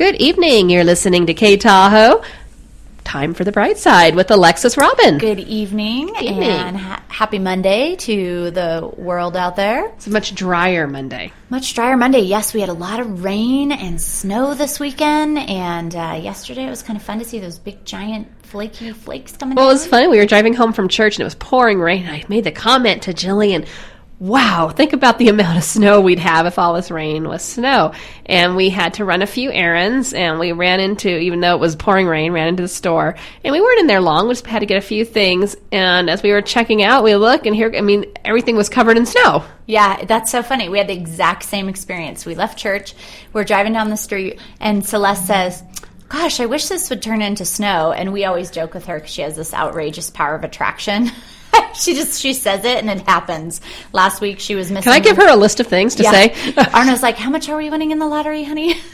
Good evening. You're listening to K Tahoe. Time for the bright side with Alexis Robin. Good evening, evening. and ha- happy Monday to the world out there. It's a much drier Monday. Much drier Monday. Yes, we had a lot of rain and snow this weekend, and uh, yesterday it was kind of fun to see those big, giant, flaky flakes coming Well, it was funny. We were driving home from church and it was pouring rain. I made the comment to Jillian, wow, think about the amount of snow we'd have if all this rain was snow. And we had to run a few errands and we ran into, even though it was pouring rain, ran into the store. And we weren't in there long. We just had to get a few things. And as we were checking out, we look and here, I mean, everything was covered in snow. Yeah, that's so funny. We had the exact same experience. We left church, we're driving down the street, and Celeste says, Gosh, I wish this would turn into snow. And we always joke with her because she has this outrageous power of attraction. she just she says it and it happens. Last week she was missing. Can I give her a list of things to say? Arno's like, "How much are we winning in the lottery, honey?"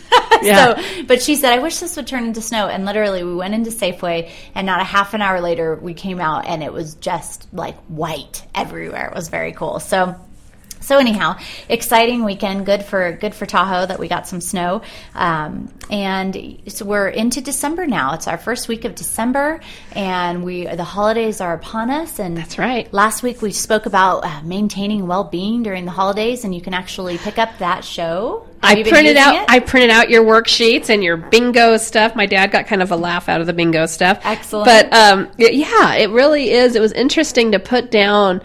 Yeah. So, but she said, "I wish this would turn into snow." And literally, we went into Safeway, and not a half an hour later, we came out, and it was just like white everywhere. It was very cool. So. So anyhow, exciting weekend. Good for good for Tahoe that we got some snow, um, and so we're into December now. It's our first week of December, and we the holidays are upon us. And That's right. Last week we spoke about uh, maintaining well-being during the holidays, and you can actually pick up that show. Have I printed out. it? I printed out your worksheets and your bingo stuff. My dad got kind of a laugh out of the bingo stuff. Excellent. But um, yeah, it really is. It was interesting to put down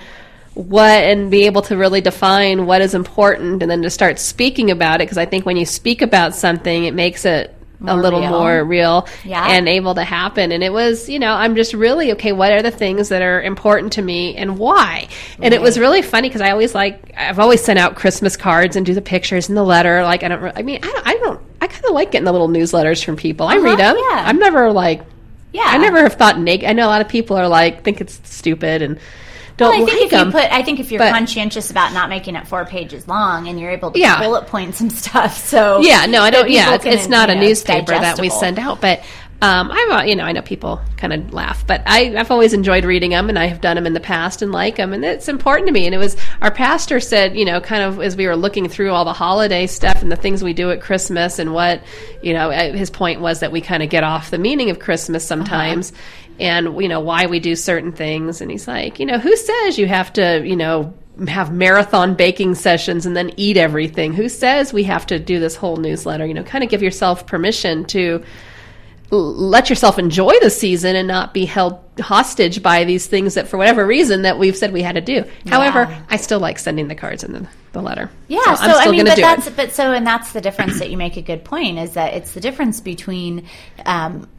what and be able to really define what is important, and then to start speaking about it. Because I think when you speak about something, it makes it a little real. more real Yeah. and able to happen. And it was, you know, I'm just really okay. What are the things that are important to me and why? And it was really funny because I always like I've always sent out Christmas cards and do the pictures and the letter. Like I don't, I mean, I don't, I don't, I kind of like getting the little newsletters from people. I read uh-huh, them. yeah. I'm never like, Yeah. I never have thought neg. I know a lot of people are like think it's stupid and don't Well, I think like if you put, I think if you're but- conscientious about not making it four pages long, and you're able to Yeah. bullet point some stuff, so Yeah, no, I don't. Yeah, it's, it's not a know, newspaper that we send out, but um, I'm, uh, you know, I know people kind of laugh, but I, I've always enjoyed reading them, and I have done them in the past and like them, and it's important to me. And it was our pastor said, you know, kind of as we were looking through all the holiday stuff and the things we do at Christmas, and what, you know, his point was that we kind of get off the meaning of Christmas sometimes. And you know why we do certain things, and he's like, you know, who says you have to, you know, have marathon baking sessions and then eat everything. Who says we have to do this whole newsletter? You know, kind of give yourself permission to let yourself enjoy the season and not be held hostage by these things that for whatever reason that we've said we had to do. However, I still like sending the cards and the, the letter. Yeah, so, still I mean, but that's it. but so and that's the difference that you make a good point is that it's the difference between um,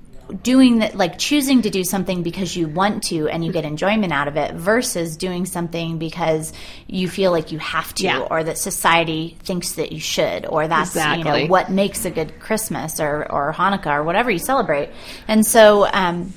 doing that like choosing to do something because you want to and you get enjoyment out of it versus doing something because you feel like you have to Yeah. or that society thinks that you should or that's you know what makes a good Christmas or or Hanukkah or whatever you celebrate. And so um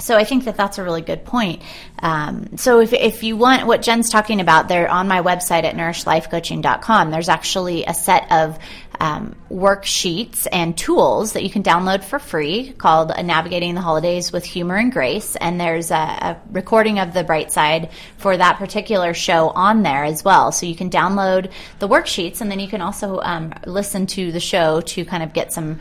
so I think that that's a really good point. Um, so if, if you want what Jen's talking about, they're on my website at nourishlifecoaching.com. There's actually a set of um, worksheets and tools that you can download for free called Navigating the Holidays with Humor and Grace. And there's a, a recording of the bright side for that particular show on there as well. So you can download the worksheets and then you can also um, listen to the show to kind of get some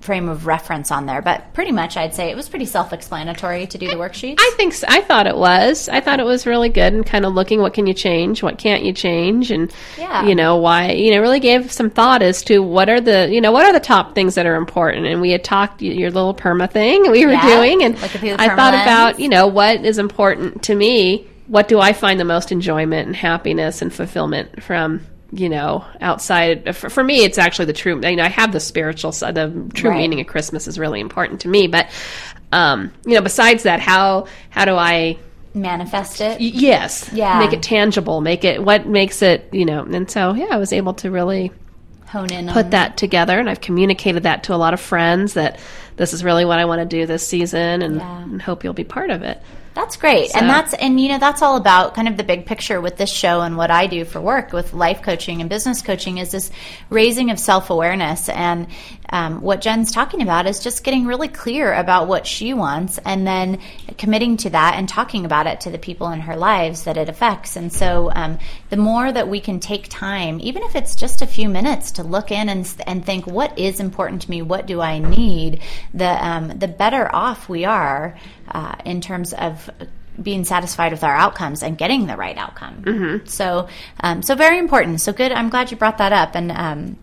frame of reference on there. But pretty much, I'd say it was pretty self-explanatory to do the worksheets. I think so. I thought it was. I thought it was really good and kind of looking what can you change, what can't you change, and Yeah. you know why. You know, really gave some thought as to what are the you know what are the top things that are important. And we had talked your little PERMA thing we were Yeah, doing, and looking through the I thought lens. about you know what is important to me. What do I find the most enjoyment and happiness and fulfillment from? You know, outside for, for me, it's actually the true. You know, I have the spiritual side. The true Right. meaning of Christmas is really important to me. But, um, you know, besides that, how how do I Manifest it. Y- Yes. Yeah. Make it tangible. Make it what makes it, you know. And so, yeah, I was able to really Hone in put on that together, and I've communicated that to a lot of friends that this is really what I want to do this season, and, Yeah. and hope you'll be part of it. That's great. So- And that's and you know that's all about kind of the big picture with this show and what I do for work with life coaching and business coaching is this raising of self-awareness and um, what Jen's talking about is just getting really clear about what she wants and then committing to that and talking about it to the people in her lives that it affects. And so um, the more that we can take time, even if it's just a few minutes, to look in and, and think, what is important to me? What do I need? The, um, the better off we are uh, in terms of being satisfied with our outcomes and getting the right outcome. Mm-hmm. So, um, so very important. So good. I'm glad you brought that up. And, um,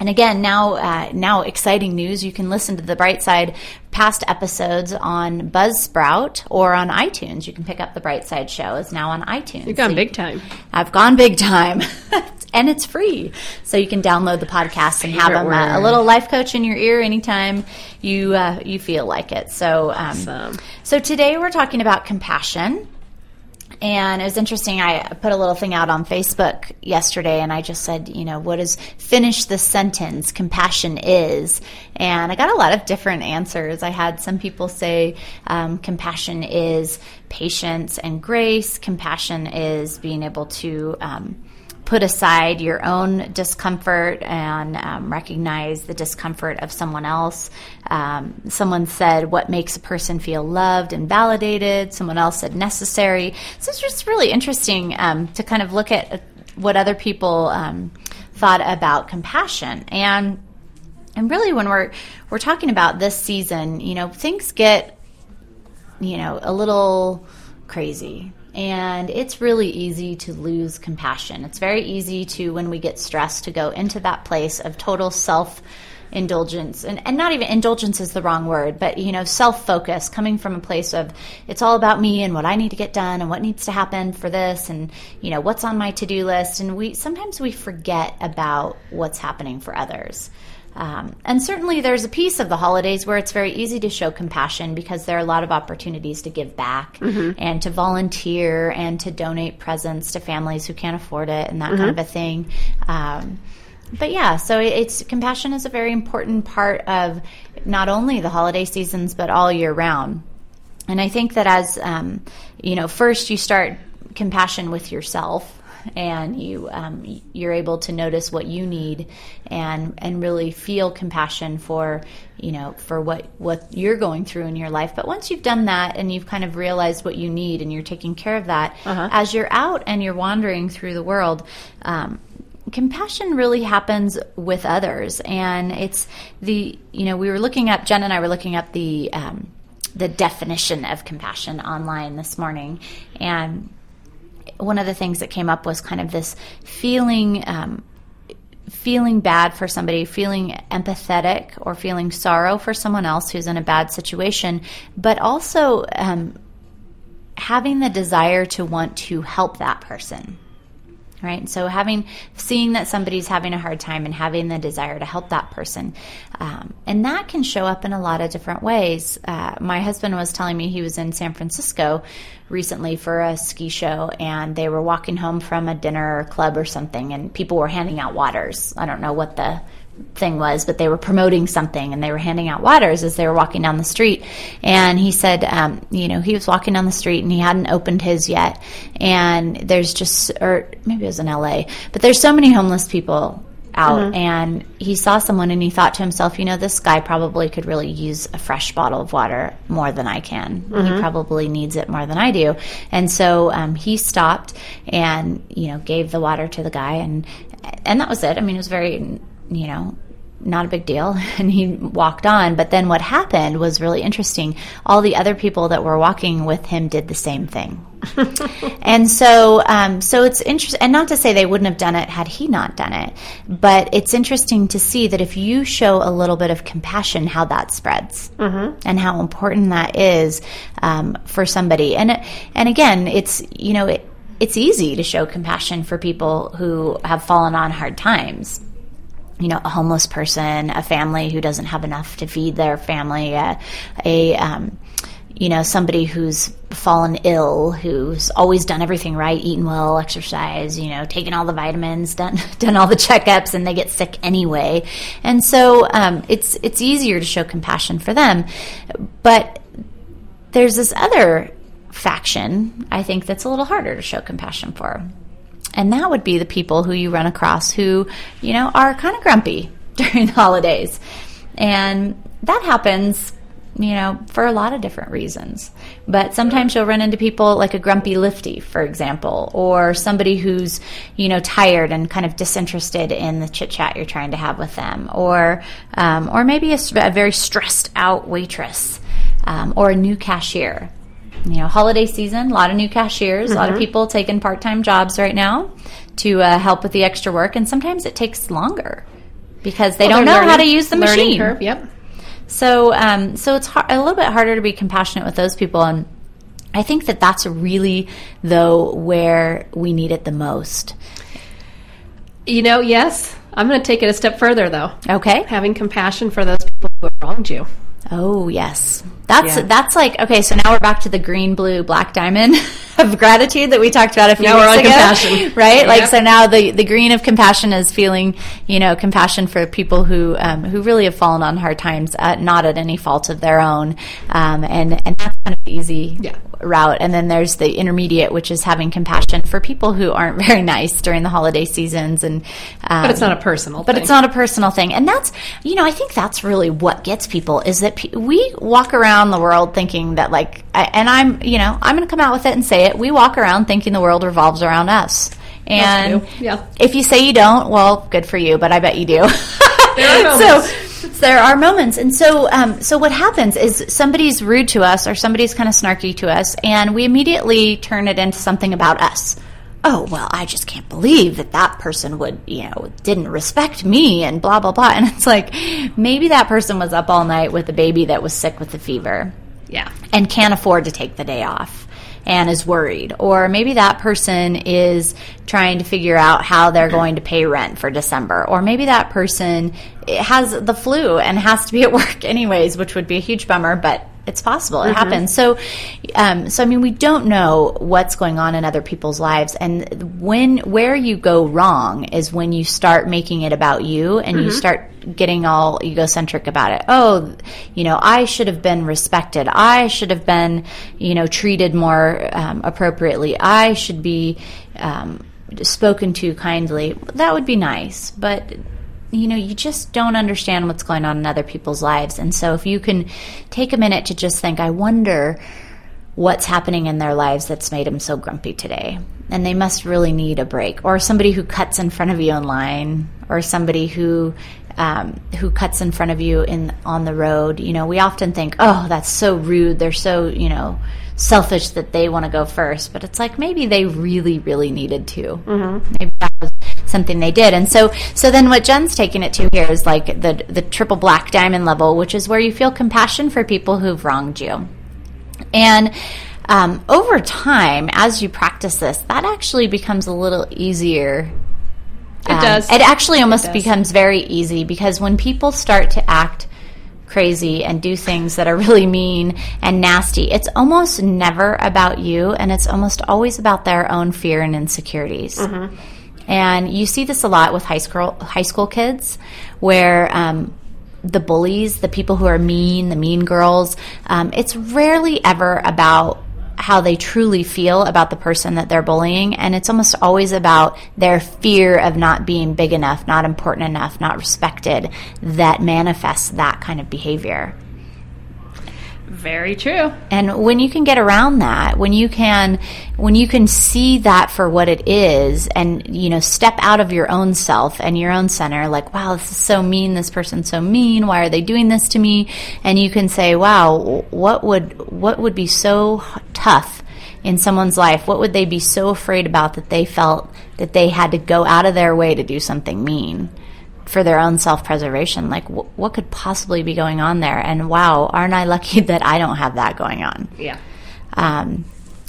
and again, now, uh, now exciting news. You can listen to the Bright Side past episodes on Buzzsprout or on iTunes. You can pick up the Bright Side show. is now on iTunes. You've gone so big time. I've gone big time. and it's free. So you can download the podcast and have them, uh, a little life coach in your ear anytime you uh, you feel like it. So, um, awesome. so today we're talking about compassion. And it was interesting. I put a little thing out on Facebook yesterday, and I just said, you know, what does finish the sentence compassion is? And I got a lot of different answers. I had some people say um, compassion is patience and grace. Compassion is being able to um, put aside your own discomfort and um, recognize the discomfort of someone else. Um, someone said, What makes a person feel loved and validated? Someone else said, Necessary. So it's just really interesting um, to kind of look at what other people um, thought about compassion. And and really, when we're we're talking about this season, you know, things get, you know, a little crazy and it's really easy to lose compassion. It's very easy to, when we get stressed, to go into that place of total self indulgence and, and not even indulgence is the wrong word but you know self-focus coming from a place of it's all about me and what i need to get done and what needs to happen for this and you know what's on my to-do list. And we sometimes we forget about what's happening for others um, and certainly there's a piece of the holidays where it's very easy to show compassion because there are a lot of opportunities to give back mm-hmm. and to volunteer and to donate presents to families who can't afford it and that mm-hmm. kind of a thing. Um, but yeah, so it's compassion is a very important part of not only the holiday seasons but all year round. And I think that as um, you know, first you start compassion with yourself and you um, you're able to notice what you need and and really feel compassion for you know for what what you're going through in your life. But once you've done that and you've kind of realized what you need and you're taking care of that uh-huh. as you're out and you're wandering through the world um, compassion really happens with others. And it's the you know we were looking up jen and i were looking up the um, the definition of compassion online this morning. And one of the things that came up was kind of this feeling um, feeling bad for somebody, feeling empathetic or feeling sorrow for someone else who's in a bad situation, but also um, having the desire to want to help that person right? So having seeing that somebody's having a hard time and having the desire to help that person um, and that can show up in a lot of different ways. Uh, my husband was telling me he was in san francisco recently for a ski show and they were walking home from a dinner or club or something and people were handing out waters. I don't know what the thing was, but they were promoting something and they were handing out waters as they were walking down the street. And he said, um, you know, he was walking down the street and he hadn't opened his yet. And there's just, or maybe it was in LA, but there's so many homeless people out mm-hmm. and he saw someone and he thought to himself, you know, this guy probably could really use a fresh bottle of water more than I can. Mm-hmm. He probably needs it more than I do. And so um, he stopped and, you know, gave the water to the guy and and that was it. I mean, it was very you know, not a big deal. And he walked on. But then what happened was really interesting. All the other people that were walking with him did the same thing. and so, um, so it's interesting, and not to say they wouldn't have done it had he not done it, but it's interesting to see that if you show a little bit of compassion, how that spreads mm-hmm. and how important that is um, for somebody. And and again, it's you know it, it's easy to show compassion for people who have fallen on hard times you know, a homeless person, a family who doesn't have enough to feed their family, a, a um, you know, somebody who's fallen ill, who's always done everything right, eaten well, exercise, you know, taken all the vitamins, done done all the checkups, and they get sick anyway. And so um, it's it's easier to show compassion for them, but there's this other faction I think that's a little harder to show compassion for. And that would be the people who you run across who, you know, are kind of grumpy during the holidays. And that happens you know, for a lot of different reasons. But sometimes you'll run into people like a grumpy lifty, for example, or somebody who's, you know, tired and kind of disinterested in the chit chat you're trying to have with them, or, um, or maybe a, a, very stressed out waitress, um, or a new cashier. You know, holiday season, a lot of new cashiers, mm-hmm. a lot of mm-hmm. people taking part time jobs right now to uh, help with the extra work, and sometimes it takes longer because they well, don't know learning, how to use the machine. Curve, yep. So, um, so it's hard, a little bit harder to be compassionate with those people, and I think that that's really though where we need it the most. You know, yes, I'm going to take it a step further though. Okay, having compassion for those people who have wronged you. Oh yes, that's yeah. that's like okay. So now we're back to the green, blue, black diamond of gratitude that we talked about a few now we're on ago, compassion, right? Like so now the the green of compassion is feeling you know compassion for people who um, who really have fallen on hard times, at, not at any fault of their own, um, and and that's kind of easy yeah route. And then there's the intermediate, which is having compassion for people who aren't very nice during the holiday seasons. And um, but it's not a personal. But thing. it's not a personal thing, and that's you know I think that's really what gets people is that pe- we walk around the world thinking that like, and I'm you know I'm going to come out with it and say it. We walk around thinking the world revolves around us. And yeah. if you say you don't, well, good for you, but I bet you do. so there are moments, and so um, so what happens is somebody's rude to us or somebody's kind of snarky to us, and we immediately turn it into something about us. Oh well, I just can't believe that that person would you know didn't respect me and blah blah blah. And it's like maybe that person was up all night with a baby that was sick with the fever, yeah, and can't afford to take the day off and is worried. Or maybe that person is trying to figure out how they're going to pay rent for December. Or maybe that person has the flu and has to be at work anyways, which would be a huge bummer, but it's possible. It mm-hmm. happens. So, um, so I mean, we don't know what's going on in other people's lives, and when where you go wrong is when you start making it about you, and mm-hmm. you start getting all egocentric about it. Oh, you know, I should have been respected. I should have been, you know, treated more um, appropriately. I should be um, spoken to kindly. That would be nice, but you know, you just don't understand what's going on in other people's lives. And so if you can take a minute to just think, I wonder what's happening in their lives that's made them so grumpy today. And they must really need a break. Or somebody who cuts in front of you in line, or somebody who um, who cuts in front of you in on the road. You know, we often think, oh, that's so rude. They're so you know selfish that they want to go first. But it's like maybe they really, really needed to. Mm-hmm. Maybe that was something they did. And so, so then what Jen's taking it to here is like the the triple black diamond level, which is where you feel compassion for people who've wronged you, and. Um, over time, as you practice this, that actually becomes a little easier it um, does. It actually almost it becomes very easy because when people start to act crazy and do things that are really mean and nasty, it's almost never about you and it's almost always about their own fear and insecurities. Mm-hmm. And you see this a lot with high school high school kids, where um, the bullies, the people who are mean, the mean girls, um, it's rarely ever about how they truly feel about the person that they're bullying. And it's almost always about their fear of not being big enough, not important enough, not respected that manifests that kind of behavior. Very true. And when you can get around that, when you can when you can see that for what it is and you know step out of your own self and your own center like wow this is so mean this person's so mean why are they doing this to me? And you can say wow what would what would be so tough in someone's life? What would they be so afraid about that they felt that they had to go out of their way to do something mean for their own self preservation. Like, wh- what could possibly be going on there? And wow, aren't I lucky that I don't have that going on? Yeah. Um,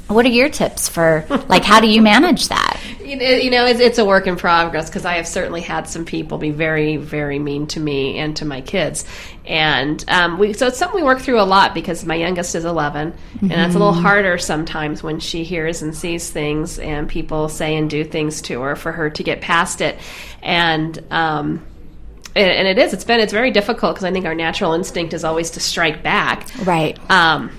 what are your tips for like how do you manage that you know it's, it's a work in progress because i have certainly had some people be very very mean to me and to my kids and um, we so it's something we work through a lot because my youngest is 11 mm-hmm. and that's a little mm-hmm. harder sometimes when she hears and sees things and people say and do things to her for her to get past it and um, and, it is it's been it's very difficult because i think our natural instinct is always to strike back. Right. Um,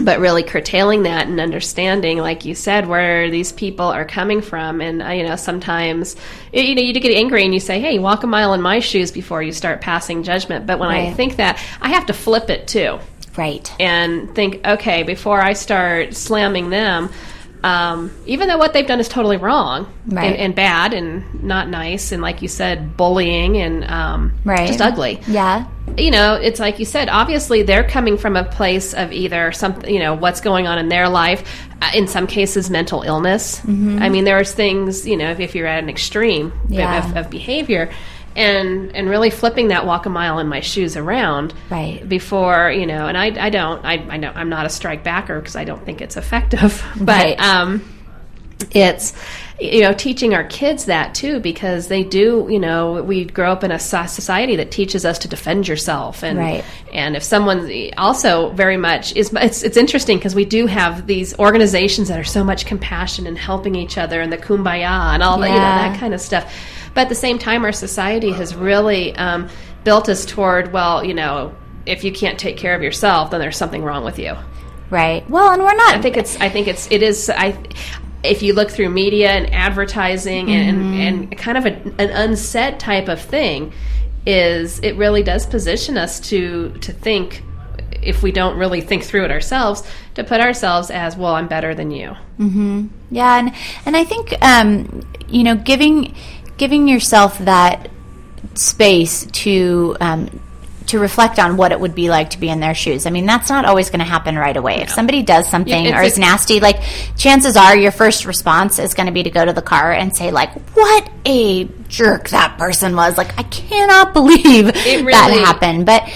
but really curtailing that and understanding like you said where these people are coming from. And uh, you know sometimes it, you know you get angry and you say hey walk a mile in my shoes before you start passing judgment. But when right. i think that i have to flip it too. Right. And think, okay, before I start slamming them, um, even though what they've done is totally wrong Right. and, and bad and not nice, and like you said, bullying and um, Right. just ugly. Yeah. You know, it's like you said. Obviously, they're coming from a place of either something, you know, what's going on in their life. Uh, in some cases, mental illness. I mean, there's things, you know, if, if you're at an extreme Yeah. of, of behavior, and and really flipping that walk a mile in my shoes around Right. before you know and i, I don't I, I know i'm not a strike backer because i don't think it's effective but Right. um it's you know teaching our kids that too because they do you know we grow up in a society that teaches us to defend yourself and Right. and if someone also very much is it's it's interesting because we do have these organizations that are so much compassion and helping each other and the kumbaya and all that you know that kind of stuff but at the same time our society has really um, built us toward well you know if you can't take care of yourself then there's something wrong with you Right. Well, and we're not. I think it's. I think it's. It is. I. If you look through media and advertising and, Mm-hmm. and kind of a, an unsaid type of thing, is it really does position us to to think if we don't really think through it ourselves to put ourselves as well I'm better than you. Yeah, and and I think um, you know giving giving yourself that space to um, to reflect on what it would be like to be in their shoes. I mean, that's not always going to happen right away. If somebody does something Yeah, or is nasty, like chances are your first response is going to be to go to the car and say like, "What a jerk that person was!" Like, I cannot believe that happened, but.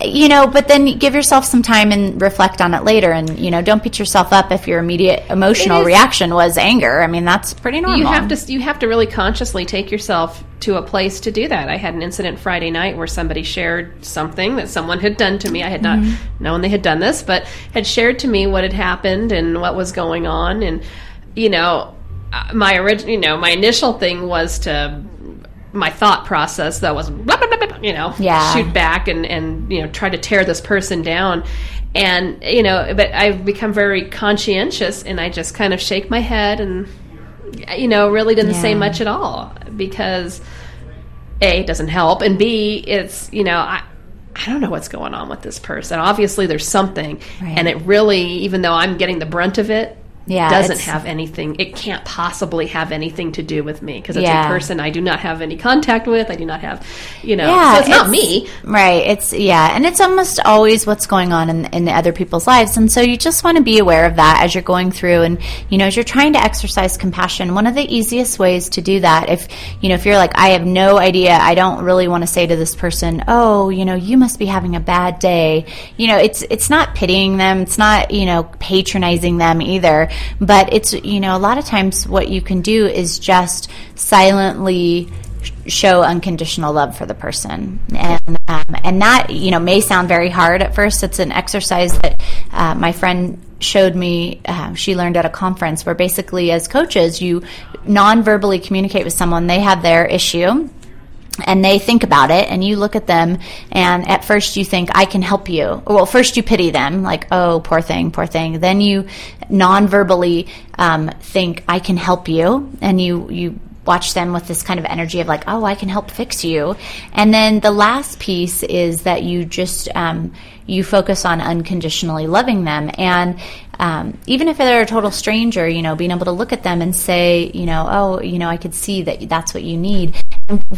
You know, but then give yourself some time and reflect on it later, and you know, don't beat yourself up if your immediate emotional is- reaction was anger. I mean, that's pretty normal. You have to you have to really consciously take yourself to a place to do that. I had an incident Friday night where somebody shared something that someone had done to me. I had not known they had done this, but had shared to me what had happened and what was going on and you know, uh, my original, you know, my initial thing was to my thought process that was blah, blah, blah, blah, you know Yeah. shoot back and and you know try to tear this person down and you know but I've become very conscientious and I just kind of shake my head and you know, really didn't say much at all because A, it doesn't help, and B, it's, you know, I, I don't know what's going on with this person. Obviously, there's something, Right. and it really, even though I'm getting the brunt of it, Yeah, doesn't have anything. It can't possibly have anything to do with me because it's Yeah. a person I do not have any contact with. I do not have, you know, Yeah, so it's not me. Right. It's yeah, and it's almost always what's going on in, in other people's lives, and so you just want to be aware of that as you're going through, and you know, as you're trying to exercise compassion. One of the easiest ways to do that, if you know, if you're like, I have no idea, I don't really want to say to this person, oh, you know, you must be having a bad day. You know, it's it's not pitying them, it's not you know patronizing them either, but it's you know, a lot of times what you can do is just silently show unconditional love for the person. And um, and that you know may sound very hard at first. It's an exercise that uh, my friend showed me uh, she learned at a conference where basically as coaches you non-verbally communicate with someone they have their issue and they think about it and you look at them and at first you think i can help you. Well first you pity them like oh poor thing poor thing. Then you non-verbally um, think i can help you and you you watch them with this kind of energy of like oh i can help fix you. And then the last piece is that you just um, you focus on unconditionally loving them. And um, even if they're a total stranger you know being able to look at them and say you know oh you know i could see that that's what you need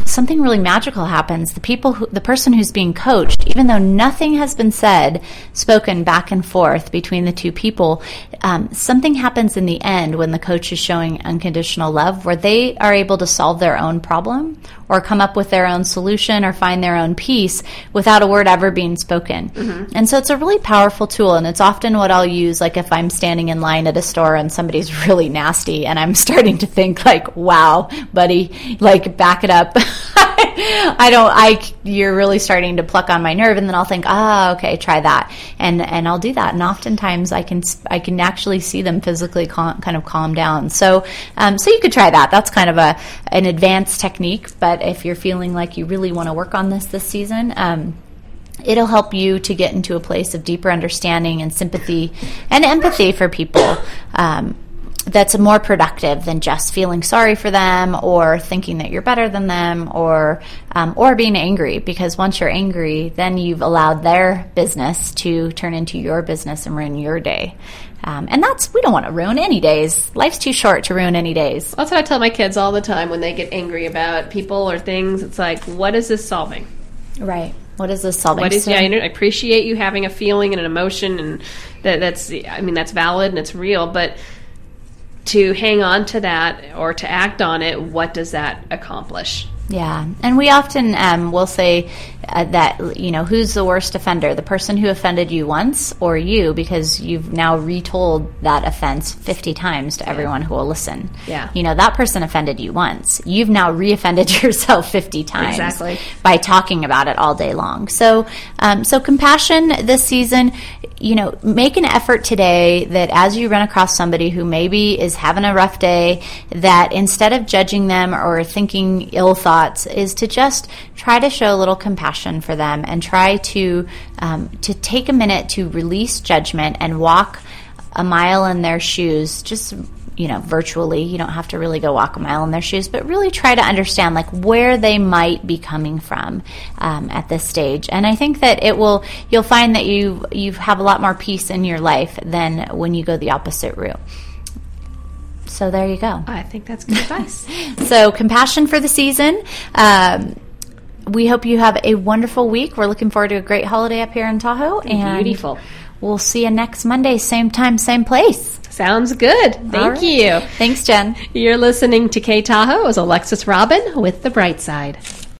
something really magical happens. The people who the person who's being coached even though nothing has been said spoken back and forth between the two people um, something happens in the end when the coach is showing unconditional love where they are able to solve their own problem or come up with their own solution or find their own peace without a word ever being spoken and so it's a really powerful tool and it's often what i'll use like if i'm standing in line at a store and somebody's really nasty and i'm starting to think like wow buddy like back it up I don't. I you're really starting to pluck on my nerve, and then I'll think, ah, okay, try that, and and I'll do that. And oftentimes, I can I can actually see them physically cal- kind of calm down. So um, so you could try that. That's kind of a an advanced technique. But if you're feeling like you really want to work on this this season. Um, It'll help you to get into a place of deeper understanding and sympathy and empathy for people. Um, that's more productive than just feeling sorry for them or thinking that you're better than them or um, or being angry because once you're angry then you've allowed their business to turn into your business and ruin your day um, and that's we don't want to ruin any days life's too short to ruin any days That's what I tell my kids all the time when they get angry about people or things. It's like, what is this solving? right what is this solving What is? So- Yeah, I appreciate you having a feeling and an emotion, and that that's. I mean, that's valid and it's real. But to hang on to that or to act on it, what does that accomplish? Yeah, and we often um, will say uh, that you know who's the worst offender, the person who offended you once, or you, because you've now retold that offense fifty times to everyone who will listen. Yeah. you know that person offended you once. You've now reoffended yourself fifty times Exactly. by talking about it all day long. So, um, so compassion this season. You know, make an effort today that as you run across somebody who maybe is having a rough day, that instead of judging them or thinking ill thoughts, is to just try to show a little compassion for them and try to um, to take a minute to release judgment and walk a mile in their shoes. Just you know, virtually. You don't have to really go walk a mile in their shoes, but really try to understand like where they might be coming from um, at this stage. And I think that it will. You'll find that you you have a lot more peace in your life than when you go the opposite route. So there you go. I think that's good advice. So compassion for the season. Um, we hope you have a wonderful week. We're looking forward to a great holiday up here in Tahoe. And Beautiful. We'll see you next Monday, same time, same place. Sounds good. Thank right. you. Thanks, Jen. You're listening to K Tahoe as Alexis Robin with The Bright Side.